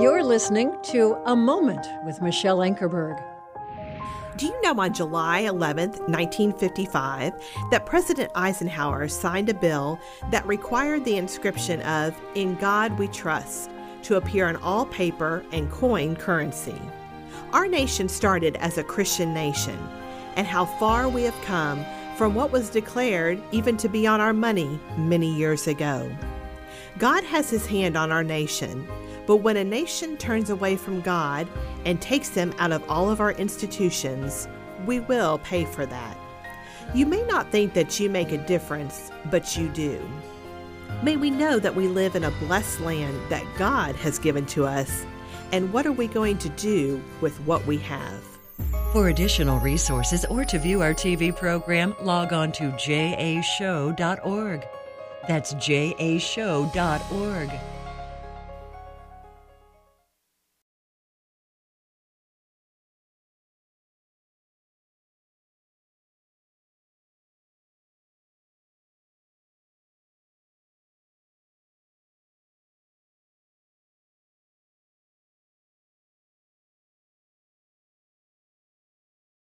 You're listening to A Moment with Michele Ankerberg. Do you know on July 11, 1955, that President Eisenhower signed a bill that required the inscription of In God We Trust to appear on all paper and coin currency? Our nation started as a Christian nation, and how far we have come from what was declared even to be on our money many years ago. God has his hand on our nation, but when a nation turns away from God and takes them out of all of our institutions, we will pay for that. You may not think that you make a difference, but you do. May we know that we live in a blessed land that God has given to us, and what are we going to do with what we have? For additional resources or to view our TV program, log on to jashow.org. That's jashow.org.